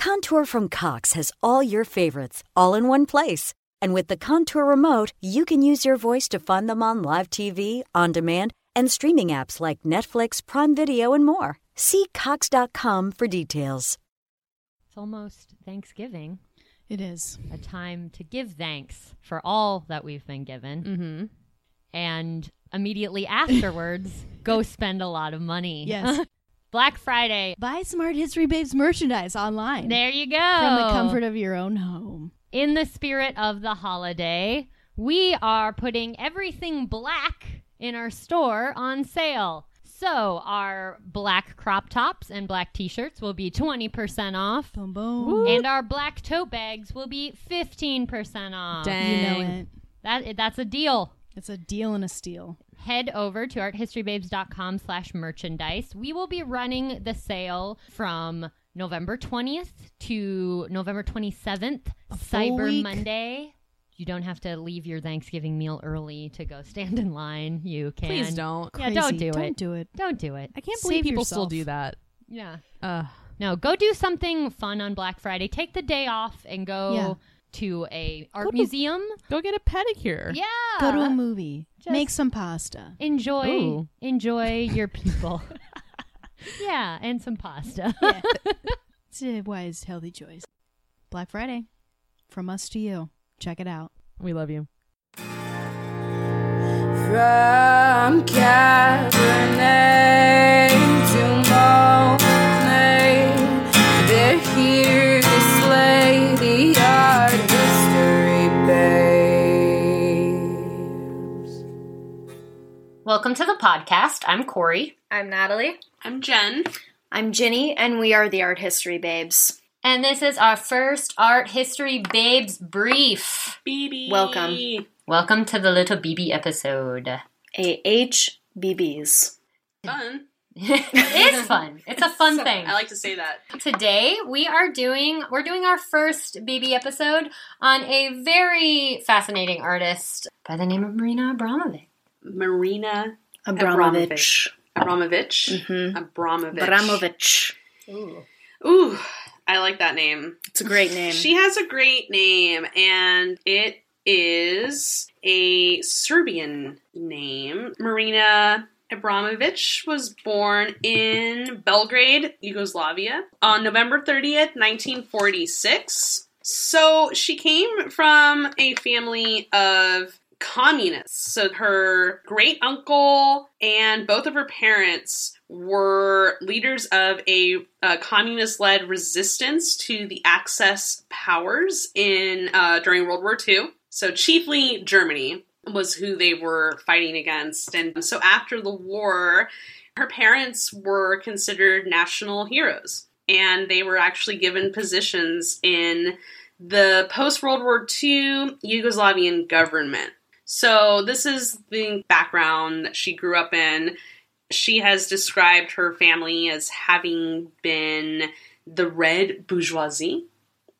Contour from Cox has all your favorites, all in one place. And with the Contour remote, you can use your voice to find them on live TV, on demand, and streaming apps like Netflix, Prime Video, and more. See Cox.com for details. It's almost Thanksgiving, It is. a time to give thanks for all that we've been given. Mm-hmm. And immediately afterwards, go spend a lot of money. Yes. Black Friday. Buy Smart History Babes merchandise online. There you go. From the comfort of your own home. In the spirit of the holiday, we are putting everything black in our store on sale. So, our black crop tops and black t shirts will be 20% off. Boom, boom. And our black tote bags will be 15% off. You know it. That, that's a deal. It's a deal and a steal. Head over to arthistorybabes.com slash merchandise. We will be running the sale from November 20th to November 27th, Cyber week. Monday. You don't have to leave your Thanksgiving meal early to go stand in line. You can. Please don't. Yeah, don't Crazy. do Don't it. do it. Don't do it. I can't Save believe people still do that. Yeah. Uh, No, go do something fun on Black Friday. Take the day off and go Yeah. To a art Go to- museum. go get a pedicure. Yeah. Go to a movie. Just- Make some pasta. enjoy Ooh. enjoy your people. yeah, and some pasta. Yeah. it's a wise, healthy choice. Black Friday. From us to you. Check it out. We love you. From Cabernet Welcome to the podcast. I'm Corey, I'm Natalie. I'm Jen. I'm Ginny, and we are the Art History Babes. and this is our first art history babes brief. BB. Welcome. Welcome to the little BB episode. AHBBs. Fun. it is fun. It's a fun So- thing. I like to say that. Today we are doing we're doing our first BB episode on a very fascinating artist by the name of Marina Abramovic. Marina Abramovich. Abramovich. Mhm. Abramovich. Abramovich. Ooh, I like that name. It's a great name. She has a great name, and it is a Serbian name. Marina Abramovich was born in Belgrade, Yugoslavia, on November 30th, 1946. So she came from a family of communists. So her great uncle and both of her parents were leaders of a, uh communist led resistance to the Axis powers in uh, during World War II. So chiefly Germany was who they were fighting against. And so after the war, her parents were considered national heroes. And they were actually given positions in the post World War II Yugoslavian government. So, this is the background that she grew up in. She has described her family as having been the red bourgeoisie.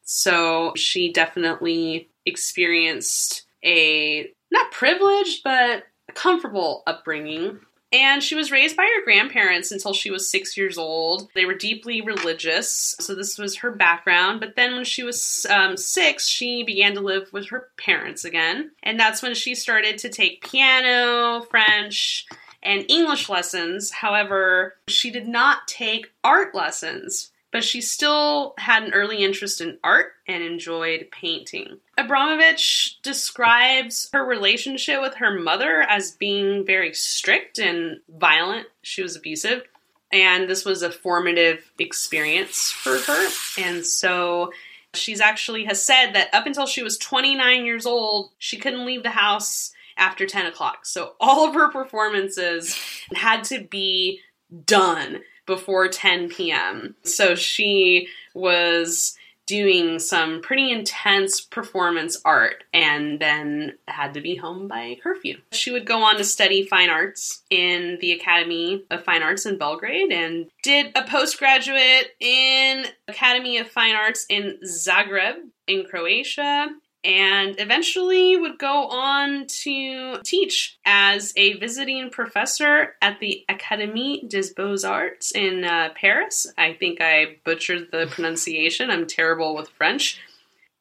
So, she definitely experienced a not privileged, but comfortable upbringing. And she was raised by her grandparents until she was six years old. They were deeply religious, so this was her background. But then when she was um, six, she began to live with her parents again. And that's when she started to take piano, French, and English lessons. However, she did not take art lessons, but she still had an early interest in art and enjoyed painting. Abramovich describes her relationship with her mother as being very strict and violent. She was abusive, and this was a formative experience for her. And so she's actually has said that up until she was 29 years old, she couldn't leave the house after 10 o'clock. So all of her performances had to be done before 10 p.m. So she was doing some pretty intense performance art and then had to be home by curfew. She would go on to study fine arts in the Academy of Fine Arts in Belgrade and did a postgraduate in Academy of Fine Arts in Zagreb in Croatia and eventually would go on to teach as a visiting professor at the Académie des Beaux-Arts in uh, Paris. I think I butchered the pronunciation. I'm terrible with French.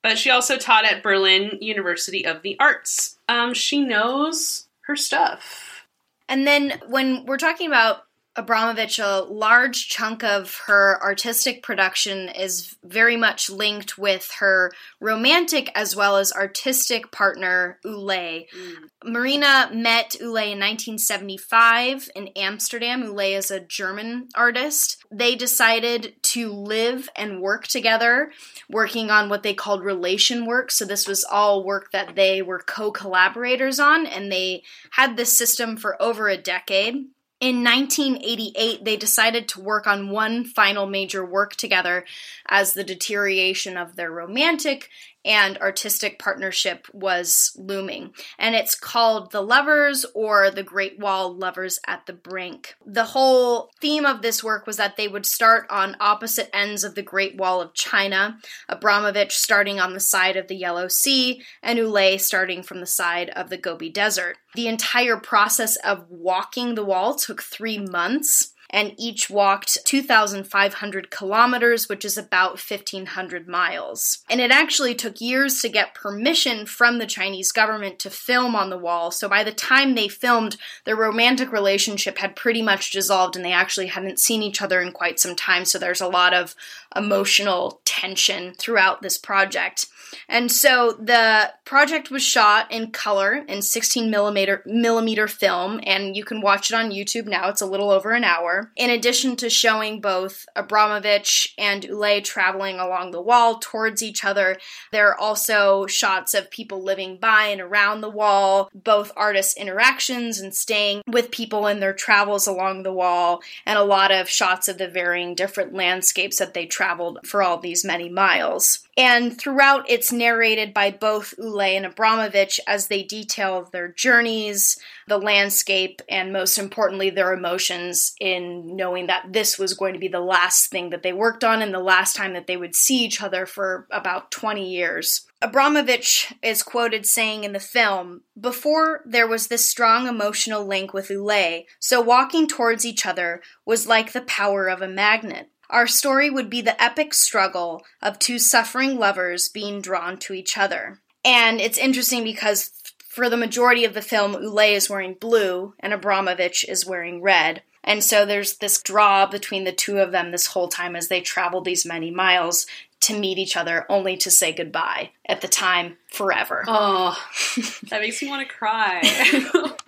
But she also taught at Berlin University of the Arts. Um, she knows her stuff. And then when we're talking about Abramovich, a large chunk of her artistic production is very much linked with her romantic as well as artistic partner, Ulay. Mm. Marina met Ulay in 1975 in Amsterdam. Ulay is a German artist. They decided to live and work together, working on what they called relation work. So, this was all work that they were co collaborators on, and they had this system for over a decade. In 1988, they decided to work on one final major work together as the deterioration of their romantic and artistic partnership was looming. And it's called The Lovers or The Great Wall Lovers at the Brink. The whole theme of this work was that they would start on opposite ends of the Great Wall of China, Abramovich starting on the side of the Yellow Sea, and Ulay starting from the side of the Gobi Desert. The entire process of walking the wall took three months and each walked 2,500 kilometers, which is about 1,500 miles. And it actually took years to get permission from the Chinese government to film on the wall. So by the time they filmed, their romantic relationship had pretty much dissolved and they actually hadn't seen each other in quite some time. So there's a lot of emotional tension throughout this project. And so the project was shot in color in 16 millimeter millimeter film, and you can watch it on YouTube now. It's a little over an hour. In addition to showing both Abramovich and Ulay traveling along the wall towards each other, there are also shots of people living by and around the wall, both artists' interactions and staying with people in their travels along the wall, and a lot of shots of the varying different landscapes that they traveled for all these many miles. And throughout, it's narrated by both Ulay and Abramovich as they detail their journeys, the landscape, and most importantly, their emotions in knowing that this was going to be the last thing that they worked on and the last time that they would see each other for about 20 years. Abramovich is quoted saying in the film, Before there was this strong emotional link with Ulay, so walking towards each other was like the power of a magnet. Our story would be the epic struggle of two suffering lovers being drawn to each other. And it's interesting because for the majority of the film, Ulay is wearing blue and Abramovich is wearing red. And so there's this draw between the two of them this whole time as they travel these many miles to meet each other only to say goodbye at the time forever. Oh, that makes me want to cry.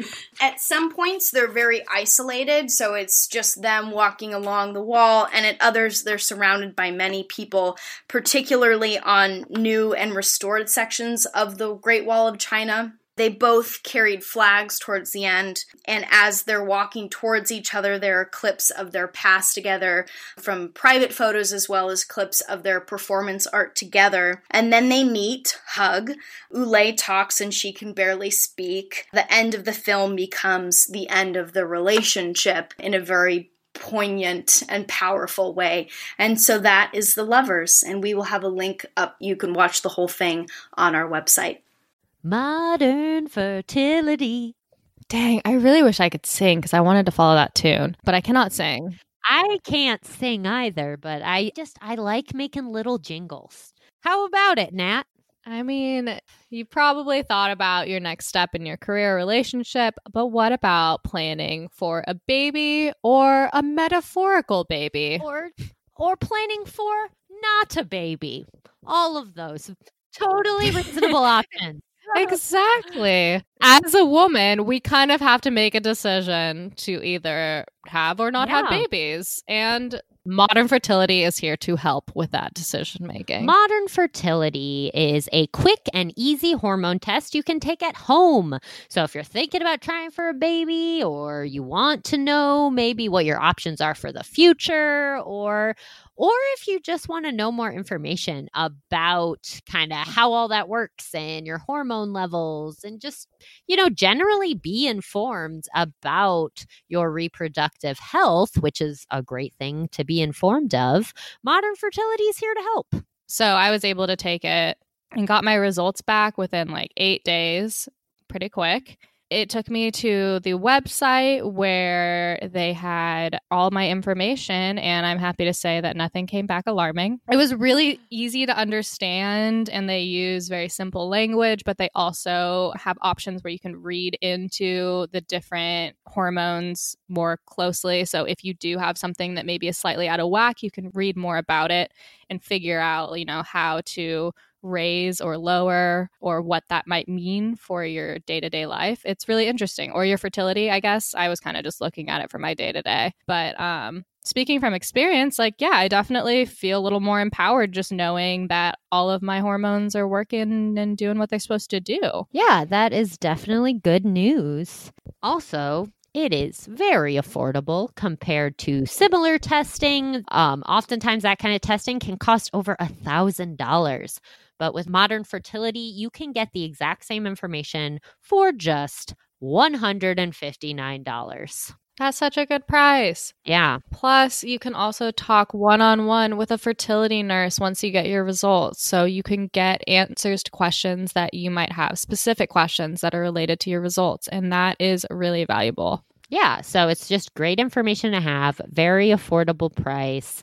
at some points, they're very isolated, so it's just them walking along the wall, and at others, they're surrounded by many people, particularly on new and restored sections of the Great Wall of China. They both carried flags towards the end, and as they're walking towards each other, there are clips of their past together from private photos as well as clips of their performance art together. And then they meet, hug. Ulay talks and she can barely speak. The end of the film becomes the end of the relationship in a very poignant and powerful way. And so that is The Lovers, and we will have a link up. You can watch the whole thing on our website. Modern fertility. Dang, I really wish I could sing because I wanted to follow that tune, but I cannot sing. I can't sing either, but I just I like making little jingles. How about it, Nat? I mean, you probably thought about your next step in your career relationship, but what about planning for a baby or a metaphorical baby? Or or planning for not a baby. All of those totally reasonable options. Exactly. As a woman, we kind of have to make a decision to either have or not Yeah. have babies. And Modern fertility is here to help with that decision making. Modern fertility is a quick and easy hormone test you can take at home. So if you're thinking about trying for a baby or you want to know maybe what your options are for the future or or if you just want to know more information about kind of how all that works and your hormone levels and just, you know, generally be informed about your reproductive health, which is a great thing to be informed of, modern fertility is here to help. So I was able to take it and got my results back within like eight days, pretty quick it took me to the website where they had all my information, and I'm happy to say that nothing came back alarming. It was really easy to understand, and they use very simple language, but they also have options where you can read into the different hormones more closely. So if you do have something that maybe is slightly out of whack, you can read more about it and figure out, you know, how to raise or lower or what that might mean for your day-to-day life it's really interesting or your fertility i guess. I was kind of just looking at it for my day-to-day but um speaking from experience like yeah i definitely feel a little more empowered just knowing that all of my hormones are working and doing what they're supposed to do. Yeah that is definitely good news. Also it is very affordable compared to similar testing. Um, oftentimes, that kind of testing can cost over a thousand dollars. But with modern fertility, you can get the exact same information for just $159. That's such a good price. Yeah. Plus, you can also talk one on one with a fertility nurse once you get your results. So you can get answers to questions that you might have, specific questions that are related to your results. And that is really valuable. Yeah. So it's just great information to have, very affordable price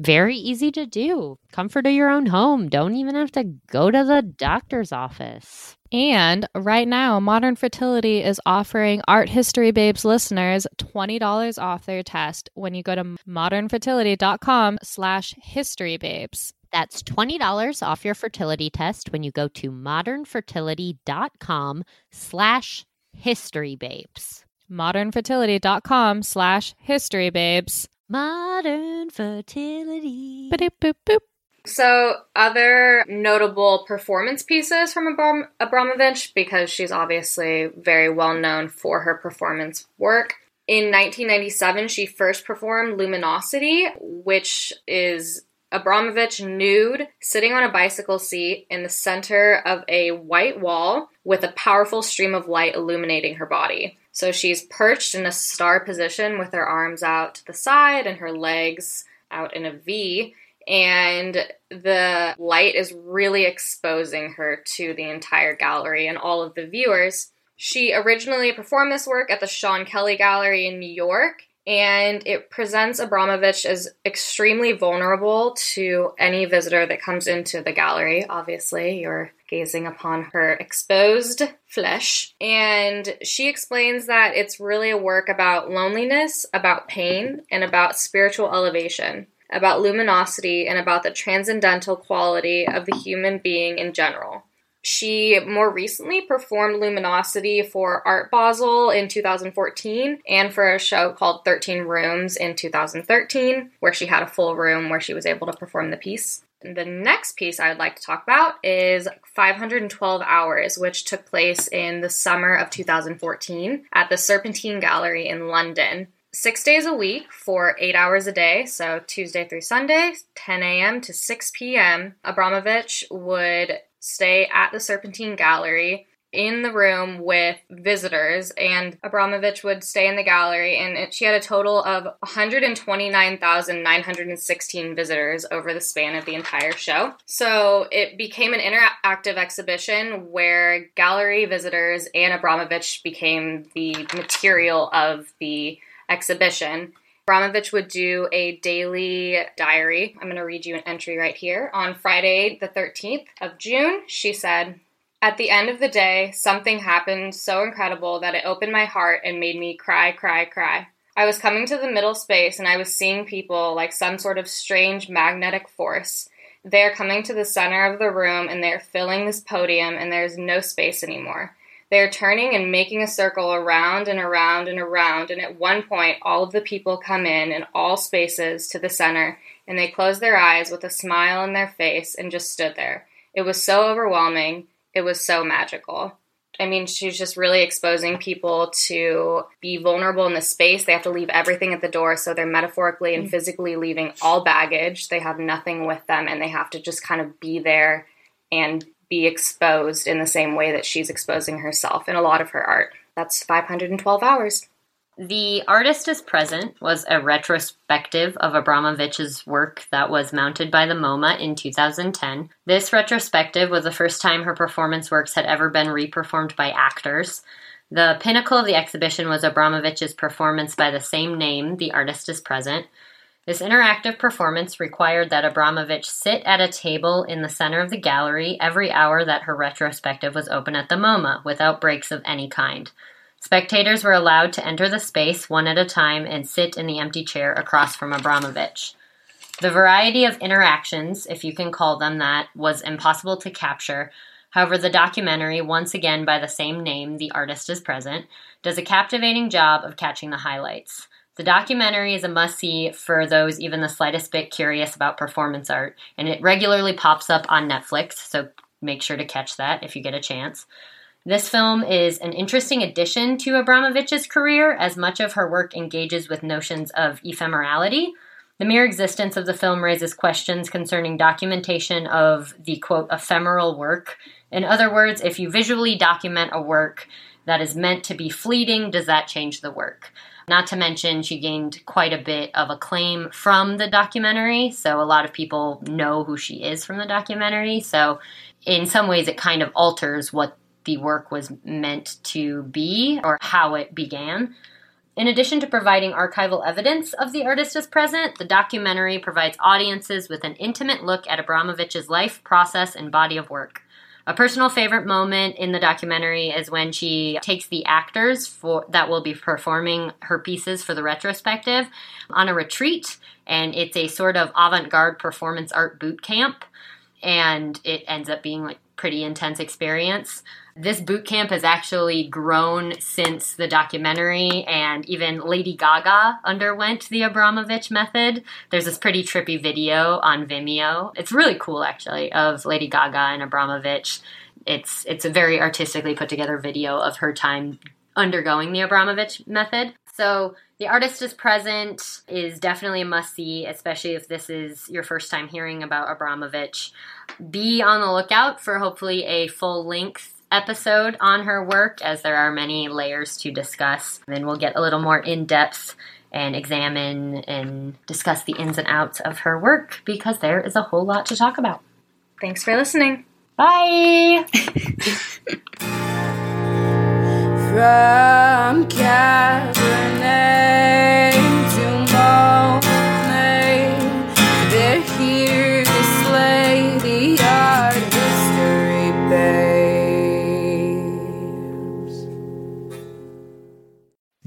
very easy to do. Comfort of your own home. Don't even have to go to the doctor's office. And right now, Modern Fertility is offering Art History Babes listeners $20 off their test when you go to modernfertility.com slash historybabes. That's $20 off your fertility test when you go to modernfertility.com slash historybabes. modernfertility.com slash historybabes. Modern fertility. Boop, boop, boop. So, other notable performance pieces from Abram- Abramovich, because she's obviously very well known for her performance work. In 1997, she first performed Luminosity, which is Abramovich nude, sitting on a bicycle seat in the center of a white wall with a powerful stream of light illuminating her body. So she's perched in a star position with her arms out to the side and her legs out in a V. And the light is really exposing her to the entire gallery and all of the viewers. She originally performed this work at the Sean Kelly Gallery in New York, and it presents Abramovich as extremely vulnerable to any visitor that comes into the gallery. Obviously, you're gazing upon her exposed flesh. And she explains that it's really a work about loneliness, about pain, and about spiritual elevation, about luminosity, and about the transcendental quality of the human being in general. She more recently performed Luminosity for Art Basel in 2014 and for a show called 13 Rooms in 2013, where she had a full room where she was able to perform the piece. The next piece I would like to talk about is 512 Hours, which took place in the summer of 2014 at the Serpentine Gallery in London. Six days a week for eight hours a day, so Tuesday through Sunday, 10 a.m. to 6 p.m., Abramovich would stay at the Serpentine Gallery in the room with visitors, and Abramovich would stay in the gallery, and it, she had a total of 129,916 visitors over the span of the entire show. So it became an interactive exhibition where gallery visitors and Abramovich became the material of the exhibition. Abramovich would do a daily diary. I'm going to read you an entry right here. On Friday, the 13th of June, she said, at the end of the day, something happened so incredible that it opened my heart and made me cry, cry, cry. I was coming to the middle space and I was seeing people like some sort of strange magnetic force. They're coming to the center of the room and they're filling this podium and there's no space anymore. They're turning and making a circle around and around and around. And at one point, all of the people come in in all spaces to the center and they closed their eyes with a smile on their face and just stood there. It was so overwhelming. It was so magical. I mean, she's just really exposing people to be vulnerable in the space. They have to leave everything at the door, so they're metaphorically and mm. physically leaving all baggage. They have nothing with them, and they have to just kind of be there and be exposed in the same way that she's exposing herself in a lot of her art. That's 512 hours. The Artist is Present was a retrospective of Abramovich's work that was mounted by the MoMA in 2010. This retrospective was the first time her performance works had ever been reperformed by actors. The pinnacle of the exhibition was Abramovich's performance by the same name, The Artist is Present. This interactive performance required that Abramovich sit at a table in the center of the gallery every hour that her retrospective was open at the MoMA, without breaks of any kind. Spectators were allowed to enter the space one at a time and sit in the empty chair across from Abramovich. The variety of interactions, if you can call them that, was impossible to capture. However, the documentary, once again by the same name, The Artist is Present, does a captivating job of catching the highlights. The documentary is a must see for those even the slightest bit curious about performance art, and it regularly pops up on Netflix, so make sure to catch that if you get a chance. This film is an interesting addition to Abramovich's career, as much of her work engages with notions of ephemerality. The mere existence of the film raises questions concerning documentation of the quote ephemeral work. In other words, if you visually document a work that is meant to be fleeting, does that change the work? Not to mention, she gained quite a bit of acclaim from the documentary, so a lot of people know who she is from the documentary. So, in some ways, it kind of alters what the work was meant to be or how it began. In addition to providing archival evidence of the artist as present, the documentary provides audiences with an intimate look at Abramovich's life, process, and body of work. A personal favorite moment in the documentary is when she takes the actors for that will be performing her pieces for the retrospective on a retreat, and it's a sort of avant-garde performance art boot camp, and it ends up being like pretty intense experience. This boot camp has actually grown since the documentary, and even Lady Gaga underwent the Abramovich method. There's this pretty trippy video on Vimeo. It's really cool, actually, of Lady Gaga and Abramovich. It's it's a very artistically put together video of her time undergoing the Abramovich method. So the artist is present is definitely a must see, especially if this is your first time hearing about Abramovich. Be on the lookout for hopefully a full length episode on her work, as there are many layers to discuss. Then we'll get a little more in depth and examine and discuss the ins and outs of her work because there is a whole lot to talk about. Thanks for listening. Bye. From Cabernet